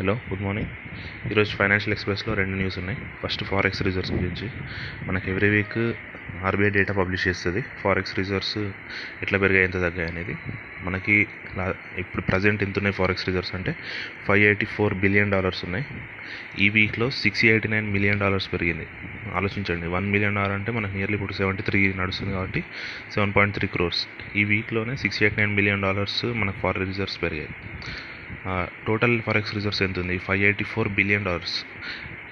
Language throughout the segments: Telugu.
Hello good morning. ఈరోజు ఫైనాన్షియల్ ఎక్స్ప్రెస్లో రెండు న్యూస్ ఉన్నాయి. ఫస్ట్ ఫారెక్స్ రిజర్వ్స్ గురించి. మనకి every week RBI data publish చేస్తుంది. ఫారెక్స్ రిజర్వ్స్ ఎట్లా పెరిగాయి ఎంత తగ్గాయి అనేది. మనకి ఇప్పుడు ప్రజెంట్ ఎంత ఉన్నాయి ఫారెక్స్ రిజర్వ్స్ అంటే five eighty four billion dollars ఉన్నాయి. ఈ వీక్లో six eighty nine million dollars పెరిగింది. ఆలోచించండి వన్ మిలియన్ డాలర్ అంటే మనకి నియర్లీ ఇప్పుడు సెవెంటీ త్రీ నడుస్తుంది కాబట్టి సెవెన్ పాయింట్ త్రీ క్రోర్స్. ఈ వీక్లోనే six eighty nine million dollars మనకు ఫారెన్ రిజర్వ్స్ పెరిగాయి. టోటల్ ఫారెక్స్ రిజర్వ్స్ ఎంత ఉంది? Five eighty four billion dollars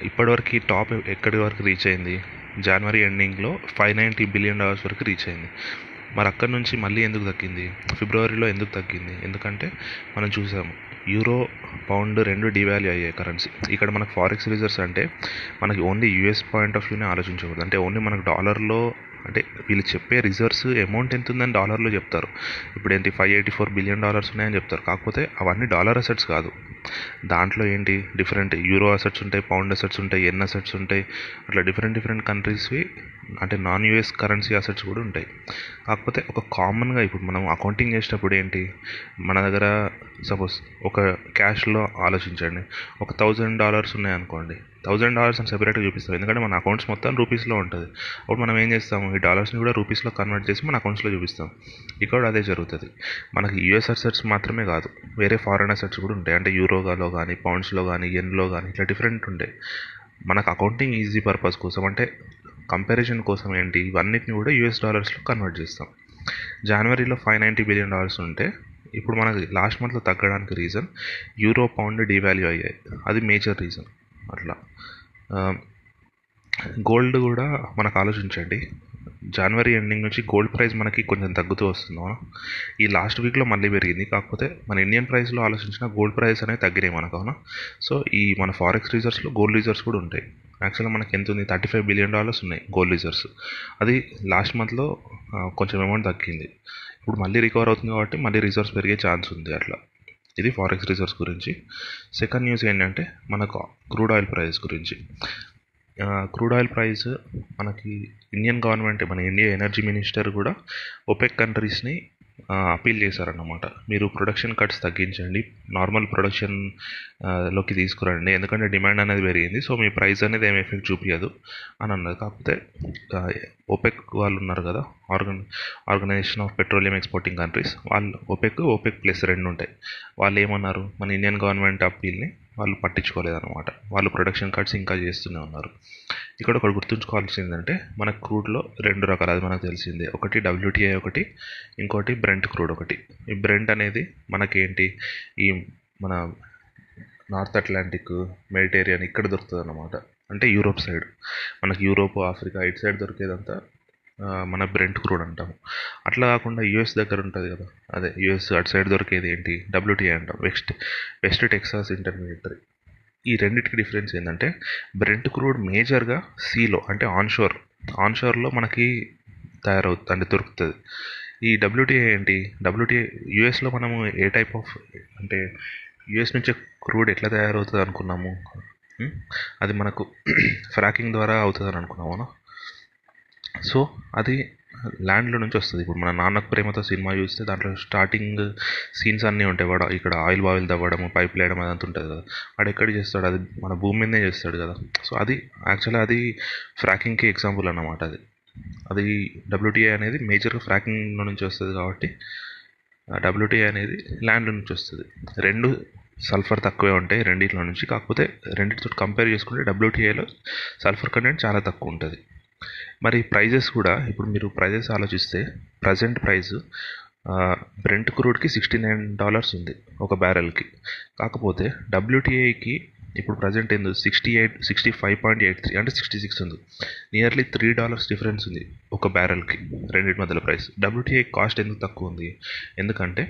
ఇప్పటివరకు టాప్ ఎక్కడి వరకు రీచ్ అయింది? జనవరి ఎండింగ్లో ఫైవ్ నైంటీ బిలియన్ డాలర్స్ వరకు రీచ్ అయింది. మరి అక్కడ నుంచి మళ్ళీ ఎందుకు తగ్గింది? ఫిబ్రవరిలో ఎందుకు తగ్గింది? ఎందుకంటే మనం చూసాము యూరో పౌండ్ రెండు డివాల్యూ అయ్యాయి కరెన్సీ ఇక్కడ మనకు ఫారెక్స్ రిజర్వ్స్ అంటే మనకి ఓన్లీ యూఎస్ పాయింట్ ఆఫ్ వ్యూనే ఆలోచించకూడదు. అంటే ఓన్లీ మనకు డాలర్లో అంటే వీళ్ళు చెప్పే రిజర్వ్స్ అమౌంట్ ఎంత ఉందని డాలర్లో చెప్తారు. ఇప్పుడు ఏంటి five eighty four billion dollars ఉన్నాయని చెప్తారు. కాకపోతే అవన్నీ డాలర్ అసెట్స్ కాదు. దాంట్లో ఏంటి డిఫరెంట్ యూరో అసెట్స్ ఉంటాయి పౌండ్ అసెట్స్ ఉంటాయి ఎన్ అసెట్స్ ఉంటాయి. అట్లా డిఫరెంట్ డిఫరెంట్ కంట్రీస్వి అంటే నాన్ యూఎస్ కరెన్సీ అసెట్స్ కూడా ఉంటాయి. కాకపోతే ఒక కామన్గా ఇప్పుడు మనం అకౌంటింగ్ చేసేటప్పుడు ఏంటి మన దగ్గర సపోజ్ ఒక క్యాష్లో ఆలోచించండి. ఒక థౌజండ్ డాలర్స్ ఉన్నాయనుకోండి. థౌజండ్ డాలర్స్ అని సెపరేట్గా చూపిస్తాం ఎందుకంటే మన అకౌంట్స్ మొత్తం రూపీస్లో ఉంటుంది. అప్పుడు మనం ఏం చేస్తాము? ఈ డాలర్స్ని కూడా రూపీస్లో కన్వర్ట్ చేసి మన అకౌంట్స్లో చూపిస్తాం. ఇక్కడ అదే జరుగుతుంది. మనకి యూఎస్ అసెట్స్ మాత్రమే కాదు. వేరే ఫారెన్ అసెట్స్ కూడా ఉంటాయి. అంటే యూరోగాలో కానీ పౌండ్స్లో కానీ ఎన్లో కానీ ఇట్లా డిఫరెంట్ ఉంటాయి. మనకు అకౌంటింగ్ ఈజీ పర్పస్ కోసం అంటే కంపారిజన్ కోసం ఏంటి? ఇవన్నిటిని కూడా యూఎస్ డాలర్స్లో కన్వర్ట్ చేస్తాం. జనవరిలో ఫైవ్ నైంటీ బిలియన్ డాలర్స్ ఉంటే ఇప్పుడు మనకి లాస్ట్ మంత్లో తగ్గడానికి రీజన్ యూరో పౌండ్ డివాల్యూ అయ్యాయి. అది మేజర్ రీజన్ అట్లా. గోల్డ్ కూడా మనకు ఆలోచించండి. జనవరి ఎండింగ్ నుంచి గోల్డ్ ప్రైస్ మనకి కొంచెం తగ్గుతూ వస్తుంది. అవునా? ఈ లాస్ట్ వీక్లో మళ్ళీ పెరిగింది. కాకపోతే మన ఇండియన్ ప్రైస్లో ఆలోచించిన గోల్డ్ ప్రైస్ అనేది తగ్గినాయి మనకు. అవునా? సో ఈ మన ఫారెక్స్ రిజర్వ్స్లో గోల్డ్ రిజర్వ్స్ కూడా ఉంటాయి. యాక్చువల్గా మనకి ఎంత ఉంది? థర్టీ ఫైవ్ బిలియన్ డాలర్స్ ఉన్నాయి గోల్డ్ రిజర్వ్స్ అది లాస్ట్ మంత్లో కొంచెం అమౌంట్ తగ్గింది. ఇప్పుడు మళ్ళీ రికవర్ అవుతుంది కాబట్టి మళ్ళీ రిజర్వ్స్ పెరిగే ఛాన్స్ ఉంది అట్లా. ఇది ఫారెక్స్ రిజర్వ్స్ గురించి. సెకండ్ న్యూస్ ఏంటంటే మనకు క్రూడ్ ఆయిల్ ప్రైస్ గురించి. క్రూడ్ ఆయిల్ ప్రైస్ మనకి ఇండియన్ గవర్నమెంట్ మన ఇండియా ఎనర్జీ మినిస్టర్ కూడా ఒపెక్ కంట్రీస్ని అపీల్ చేశారన్నమాట. మీరు ప్రొడక్షన్ కట్స్ తగ్గించండి. నార్మల్ ప్రొడక్షన్లోకి తీసుకురండి. ఎందుకంటే డిమాండ్ అనేది పెరిగింది. సో మీ ప్రైస్ అనేది ఏమి ఎఫెక్ట్ చూపించదు అని అన్నది. కాకపోతే ఓపెక్ వాళ్ళు ఉన్నారు కదా organ organisation of petroleum exporting countries వాళ్ళు ఓపెక్ ఓపెక్ ప్లస్ రెండు ఉంటాయి. వాళ్ళు ఏమన్నారు? మన ఇండియన్ గవర్నమెంట్ అప్పీల్ని వాళ్ళు పట్టించుకోలేదన్నమాట. వాళ్ళు ప్రొడక్షన్ కట్స్ ఇంకా చేస్తూనే ఉన్నారు. ఇక్కడ ఒకటి గుర్తుంచుకోవాల్సిందంటే మన క్రూడ్లో రెండు రకాలు. అది మనకు తెలిసిందే. ఒకటి డబ్ల్యూటీఐ ఒకటి ఇంకోటి బ్రెంట్ క్రూడ్ ఒకటి. ఈ బ్రెంట్ అనేది మనకేంటి? ఈ మన నార్త్ అట్లాంటిక్ మెడిటేరియన్ ఇక్కడ దొరుకుతుంది అన్నమాట అంటే యూరోప్ సైడ్ మనకి యూరోప్ ఆఫ్రికా ఇటు సైడ్ దొరికేదంతా మన బ్రెంట్ క్రూడ్ అంటాము. అట్లా కాకుండా యూఎస్ దగ్గర ఉంటుంది కదా. అదే యూఎస్ అటు సైడ్ దొరికేది ఏంటి? డబ్ల్యూటీఐ అంటాం. వెస్ట్ వెస్ట్ టెక్సాస్ ఇంటర్మీడియటరీ ఈ రెండింటికి డిఫరెన్స్ ఏంటంటే బ్రెంట్ క్రూడ్ మేజర్గా సీలో అంటే ఆన్షోర్ ఆన్షోర్లో మనకి తయారవుతుంది అంటే దొరుకుతుంది. ఈ డబ్ల్యూటీఐ ఏంటి? డబ్ల్యూటీఐ యూఎస్లో మనము ఏ టైప్ ఆఫ్ అంటే యూఎస్ నుంచి క్రూడ్ ఎట్లా తయారవుతుంది అనుకున్నాము అది మనకు ఫ్రాకింగ్ ద్వారా అవుతుంది అని? అనుకున్నాము సో అది ల్యాండ్లో నుంచి వస్తుంది. ఇప్పుడు మన నాన్నకు ప్రేమతో సినిమా చూస్తే దాంట్లో స్టార్టింగ్ సీన్స్ అన్నీ ఉంటాయి. వాడు ఇక్కడ ఆయిల్ బాయిల్ తవ్వడము పైప్ లేయడం అదంతా ఉంటుంది కదా. వాడు ఎక్కడ చేస్తాడు? అది మన భూమి మీదనే చేస్తాడు కదా. సో అది యాక్చువల్గా అది ఫ్రాకింగ్కి ఎగ్జాంపుల్ అన్నమాట అది. అది డబ్ల్యూటీఐ అనేది మేజర్గా ఫ్రాకింగ్లో నుంచి వస్తుంది కాబట్టి డబ్ల్యూటీఐ అనేది ల్యాండ్లో నుంచి వస్తుంది. రెండు సల్ఫర్ తక్కువే ఉంటాయి రెండిట్లో నుంచి. కాకపోతే రెండింటితో కంపేర్ చేసుకుంటే డబ్ల్యూటీఐలో సల్ఫర్ కంటెంట్ చాలా తక్కువ ఉంటుంది. మరి ప్రైజెస్ కూడా ఇప్పుడు మీరు ప్రైజెస్ ఆలోచిస్తే ప్రజెంట్ ప్రైస్ బ్రెంట్ క్రూడ్కి సిక్స్టీ నైన్ డాలర్స్ ఉంది ఒక బ్యారెల్కి కాకపోతే డబ్ల్యూటీఐకి ఇప్పుడు ప్రజెంట్ ఏందో sixty eight sixty five point eight three అంటే సిక్స్టీ సిక్స్ ఉంది. నియర్లీ త్రీ డాలర్స్ డిఫరెన్స్ ఉంది ఒక బ్యారెల్కి రెండింటి మధ్యలో ప్రైస్ డబ్ల్యూటీఐ కాస్ట్ ఎందుకు తక్కువ ఉంది? ఎందుకంటే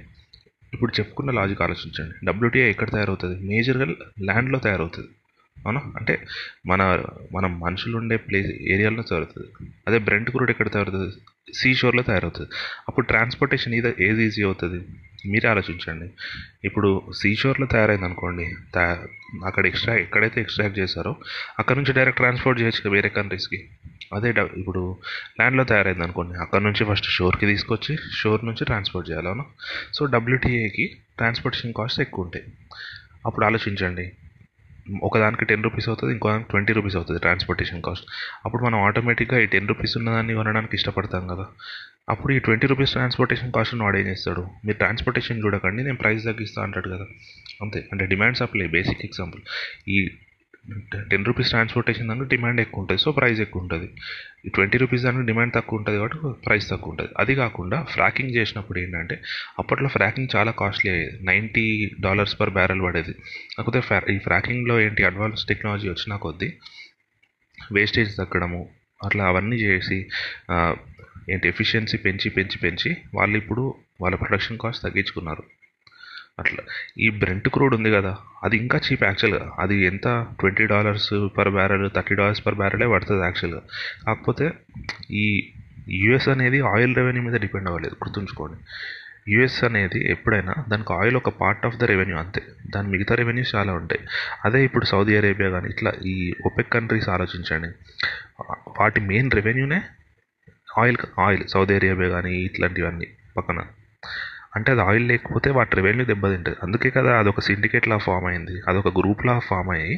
ఇప్పుడు చెప్పుకున్న లాజిక్ ఆలోచించండి. డబ్ల్యూటీఐ ఎక్కడ తయారవుతుంది? మేజర్గా ల్యాండ్లో తయారవుతుంది. అవునా? అంటే మన మన మనుషులు ఉండే ప్లేస్ ఏరియాలో తయారవుతుంది. అదే బ్రెంట్ క్రూడ్ ఎక్కడ తయారవుతుంది? సీ షోర్లో తయారవుతుంది. అప్పుడు ట్రాన్స్పోర్టేషన్ ఇది ఏది ఈజీ అవుతుంది? మీరే ఆలోచించండి. ఇప్పుడు సీ షోర్లో తయారైంది అనుకోండి అక్కడ ఎక్స్ట్రా ఎక్కడైతే ఎక్స్ట్రాక్ట్ చేశారో అక్కడ నుంచి డైరెక్ట్ ట్రాన్స్పోర్ట్ చేయొచ్చు వేరే కంట్రీస్కి. అదే ఇప్పుడు ల్యాండ్లో తయారైంది అనుకోండి అక్కడ నుంచి ఫస్ట్ షోర్కి తీసుకొచ్చి షోర్ నుంచి ట్రాన్స్పోర్ట్ చేయాలి అవునా? సో డబ్ల్యూటీఏకి ట్రాన్స్పోర్టేషన్ కాస్ట్ ఎక్కువ ఉంటాయి అప్పుడు ఆలోచించండి. ఒకదానికి టెన్ రూపీస్ అవుతుంది ఇంకో దానికి ట్వంటీ రూపీస్ అవుతుంది ట్రాన్స్పోర్టేషన్ కాస్ట్ అప్పుడు మనం ఆటోమేటిక్గా ఈ టెన్ రూపీస్ ఉన్నదాన్ని కొనడానికి ఇష్టపడతాం కదా. అప్పుడు ఈ ట్వంటీ రూపీస్ ట్రాన్స్పోర్టేషన్ కాస్ట్ వాడు ఏం చేస్తాడు? మీరు ట్రాన్స్పోర్టేషన్ చూడకండి నేను ప్రైస్ తగ్గిస్తా అంటాడు కదా. అంతే. అంటే డిమాండ్ సప్లై బేసిక్ ఎగ్జాంపుల్ ఈ టెన్ రూపీస్ ట్రాన్స్పోర్టేషన్ దానికి డిమాండ్ ఎక్కువ ఉంటుంది. సో ప్రైస్ ఎక్కువ ఉంటుంది. ఈ ట్వంటీ రూపీస్ దానికి డిమాండ్ తక్కువ ఉంటుంది కాబట్టి ప్రైస్ తక్కువ ఉంటుంది. అది కాకుండా ఫ్రాకింగ్ చేసినప్పుడు ఏంటంటే అప్పట్లో ఫ్రాకింగ్ చాలా కాస్ట్లీ అయ్యేది. నైంటీ డాలర్స్ పర్ బ్యారెల్ పడేది. కాకపోతే ఫ్రా ఈ ఫ్రాకింగ్లో ఏంటి అడ్వాన్స్ టెక్నాలజీ వచ్చిన కొద్దీ వేస్టేజ్ తగ్గడము అట్లా అవన్నీ చేసి ఏంటి ఎఫిషియన్సీ పెంచి పెంచి పెంచి వాళ్ళు ఇప్పుడు వాళ్ళ ప్రొడక్షన్ కాస్ట్ తగ్గించుకున్నారు. అట్లా. ఈ బ్రెంట్ క్రూడ్ ఉంది కదా అది ఇంకా చీప్ యాక్చువల్గా అది ఎంత? Twenty dollars per barrel thirty dollars per బ్యారెలే పడుతుంది యాక్చువల్గా కాకపోతే ఈ యుఎస్ అనేది ఆయిల్ రెవెన్యూ మీద డిపెండ్ అవ్వలేదు గుర్తుంచుకోండి. యుఎస్ అనేది ఎప్పుడైనా దానికి ఆయిల్ ఒక పార్ట్ ఆఫ్ ద రెవెన్యూ అంతే. దాని మిగతా రెవెన్యూస్ చాలా ఉంటాయి. అదే ఇప్పుడు సౌదీ అరేబియా కానీ ఇట్లా ఈ ఒపెక్ కంట్రీస్ ఆలోచించండి. వాటి మెయిన్ రెవెన్యూనే ఆయిల్ ఆయిల్ సౌదీ అరేబియా కానీ ఇట్లాంటివన్నీ పక్కన. అంటే అది ఆయిల్ లేకపోతే వాటి రెవెన్యూ దెబ్బతింటుంది. అందుకే కదా అదొక ఒక లా ఫామ్ అయింది. అదొక గ్రూప్లా ఫామ్ అయ్యి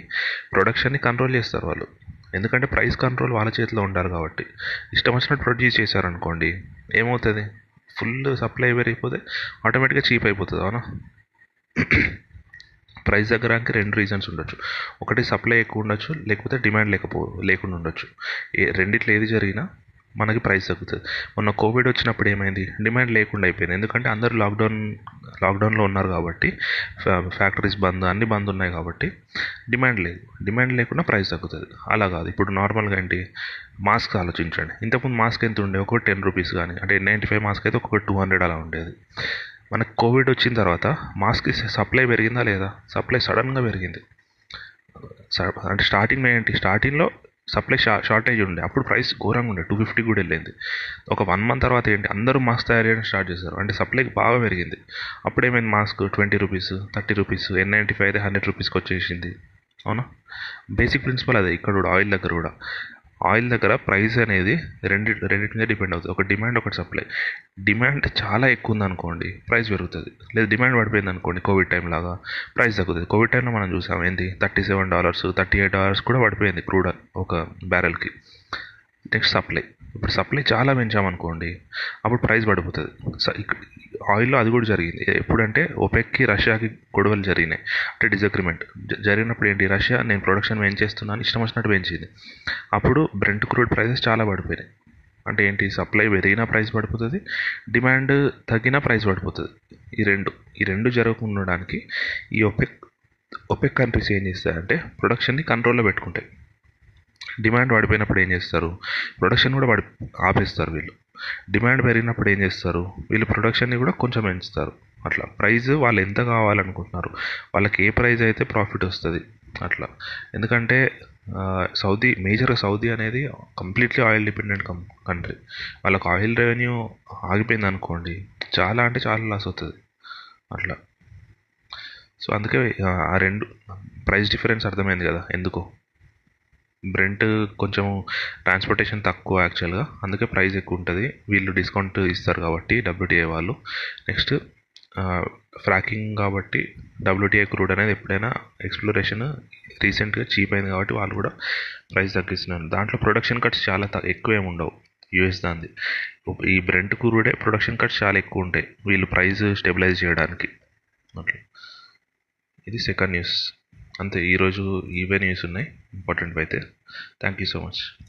ప్రొడక్షన్ని కంట్రోల్ చేస్తారు వాళ్ళు. ఎందుకంటే ప్రైస్ కంట్రోల్ వాళ్ళ చేతిలో ఉండాలి కాబట్టి. ఇష్టం వచ్చినట్టు ప్రొడ్యూస్ చేశారనుకోండి ఏమవుతుంది? ఫుల్ సప్లై పెరిగిపోతే ఆటోమేటిక్గా చీప్ అయిపోతుంది అవునా? ప్రైస్ దగ్గరానికి రెండు రీజన్స్ ఉండొచ్చు. ఒకటి సప్లై ఎక్కువ ఉండొచ్చు లేకపోతే డిమాండ్ లేకపో లేకుండా ఉండొచ్చు. ఏ రెండిట్లో ఏది జరిగినా మనకి ప్రైస్ తగ్గుతుంది. మొన్న కోవిడ్ వచ్చినప్పుడు ఏమైంది? డిమాండ్ లేకుండా అయిపోయింది. ఎందుకంటే అందరూ లాక్డౌన్ లాక్డౌన్లో ఉన్నారు కాబట్టి ఫ్యాక్టరీస్ బంద్ అన్ని బంద్ ఉన్నాయి కాబట్టి డిమాండ్ లేదు. డిమాండ్ లేకుండా ప్రైస్ తగ్గుతుంది. అలా కాదు. ఇప్పుడు నార్మల్గా ఏంటి? మాస్క్ ఆలోచించండి. ఇంతకుముందు మాస్క్ ఎంత ఉండే? ఒక టెన్ రూపీస్ కానీ అంటే నైంటీ ఫైవ్ మాస్క్ అయితే ఒక టూ హండ్రెడ్ అలా ఉండేది. మనకు కోవిడ్ వచ్చిన తర్వాత మాస్క్ సప్లై పెరిగిందా లేదా? సప్లై సడన్గా పెరిగింది. అంటే స్టార్టింగ్ ఏంటి? స్టార్టింగ్లో సప్లై షా షార్టేజ్ ఉండే. అప్పుడు ప్రైస్ ఘోరంగా ఉండే. టూ ఫిఫ్టీ కూడా వెళ్ళింది. ఒక వన్ మంత్ తర్వాత ఏంటి అందరూ మాస్క్ తయారు చేయడం స్టార్ట్ చేశారు. అంటే సప్లై బాగా పెరిగింది. అప్పుడేమైంది mask? Twenty rupees thirty rupees and ninety five అయితే హండ్రెడ్ రూపీస్కి వచ్చేసింది. అవునా? బేసిక్ ప్రిన్సిపల్ అదే. ఇక్కడ కూడా ఆయిల్ దగ్గర కూడా. ఆయిల్ దగ్గర ప్రైస్ అనేది రెండు రెండింటి మీద డిపెండ్ అవుతుంది. ఒక డిమాండ్ ఒకటి సప్లై. డిమాండ్ చాలా ఎక్కువ ఉందనుకోండి ప్రైస్ పెరుగుతుంది. లేదు డిమాండ్ పడిపోయింది అనుకోండి కోవిడ్ టైం లాగా ప్రైస్ తగ్గుతుంది. కోవిడ్ టైంలో మనం చూసాం ఏంది? Thirty seven dollars thirty eight dollars కూడా పడిపోయింది క్రూడ్ ఒక బ్యారెల్కి నెక్స్ట్ సప్లై. ఇప్పుడు సప్లై చాలా పెంచామనుకోండి అప్పుడు ప్రైస్ పడిపోతుంది. స- ఆయిల్లో అది కూడా జరిగింది. ఎప్పుడంటే ఒపెక్కి రష్యాకి గొడవలు జరిగినాయి. అంటే డిజగ్రిమెంట్ జరిగినప్పుడు ఏంటి రష్యా నేను ప్రొడక్షన్ పెంచేస్తున్నాను ఇష్టం వచ్చినట్టు పెంచింది. అప్పుడు బ్రెంట్ క్రూడ్ ప్రైసెస్ చాలా పడిపోయినాయి. అంటే ఏంటి సప్లై పెరిగినా ప్రైస్ పడిపోతుంది డిమాండ్ తగ్గినా ప్రైస్ పడిపోతుంది. ఈ రెండు ఈ రెండు జరగకుండా ఉండడానికి ఈ ఒపెక్ ఒపెక్ కంట్రీస్ ఏం చేస్తారంటే ప్రొడక్షన్ని కంట్రోల్లో పెట్టుకుంటాయి. డిమాండ్ పడిపోయినప్పుడు ఏం చేస్తారు? ప్రొడక్షన్ కూడా పడి ఆపేస్తారు వీళ్ళు. డిమాండ్ పెరిగినప్పుడు ఏం చేస్తారు? వీళ్ళు ప్రొడక్షన్ని కూడా కొంచెం పెంచుతారు. అట్లా. ప్రైస్ వాళ్ళు ఎంత కావాలనుకుంటున్నారు? వాళ్ళకి ఏ ప్రైస్ అయితే ప్రాఫిట్ వస్తుంది? అట్లా. ఎందుకంటే సౌదీ మేజర్గా సౌదీ అనేది completely oil dependent com country. వాళ్ళకి ఆయిల్ రెవెన్యూ ఆగిపోయింది అనుకోండి చాలా అంటే చాలా లాస్ అవుతుంది. అట్లా. సో అందుకే ఆ రెండు ప్రైస్ డిఫరెన్స్ అర్థమైంది కదా ఎందుకో. బ్రెంట్ కొంచెం ట్రాన్స్పోర్టేషన్ తక్కువ యాక్చువల్గా అందుకే ప్రైస్ ఎక్కువ ఉంటుంది వీళ్ళు డిస్కౌంట్ ఇస్తారు కాబట్టి డబ్ల్యూటీఏ వాళ్ళు. నెక్స్ట్ ఫ్రాకింగ్ కాబట్టి డబ్ల్యూటీఏ క్రూడ్ అనేది ఎప్పుడైనా ఎక్స్ప్లోరేషన్ రీసెంట్గా చీప్ అయింది కాబట్టి వాళ్ళు కూడా ప్రైస్ తగ్గిస్తున్నారు. దాంట్లో ప్రొడక్షన్ కట్స్ చాలా త- ఎక్కువ ఏమి ఉండవు. యూఎస్ దాంది. ఈ బ్రెంట్ క్రూడే ప్రొడక్షన్ కట్స్ చాలా ఎక్కువ ఉంటాయి. వీళ్ళు ప్రైస్ స్టెబిలైజ్ చేయడానికి. అట్లా. ఇది సెకండ్ న్యూస్ అంతే ఈరోజు ఇవే న్యూస్ ఉన్నాయి. ఇంపార్టెంట్ అయితే. Thank you so much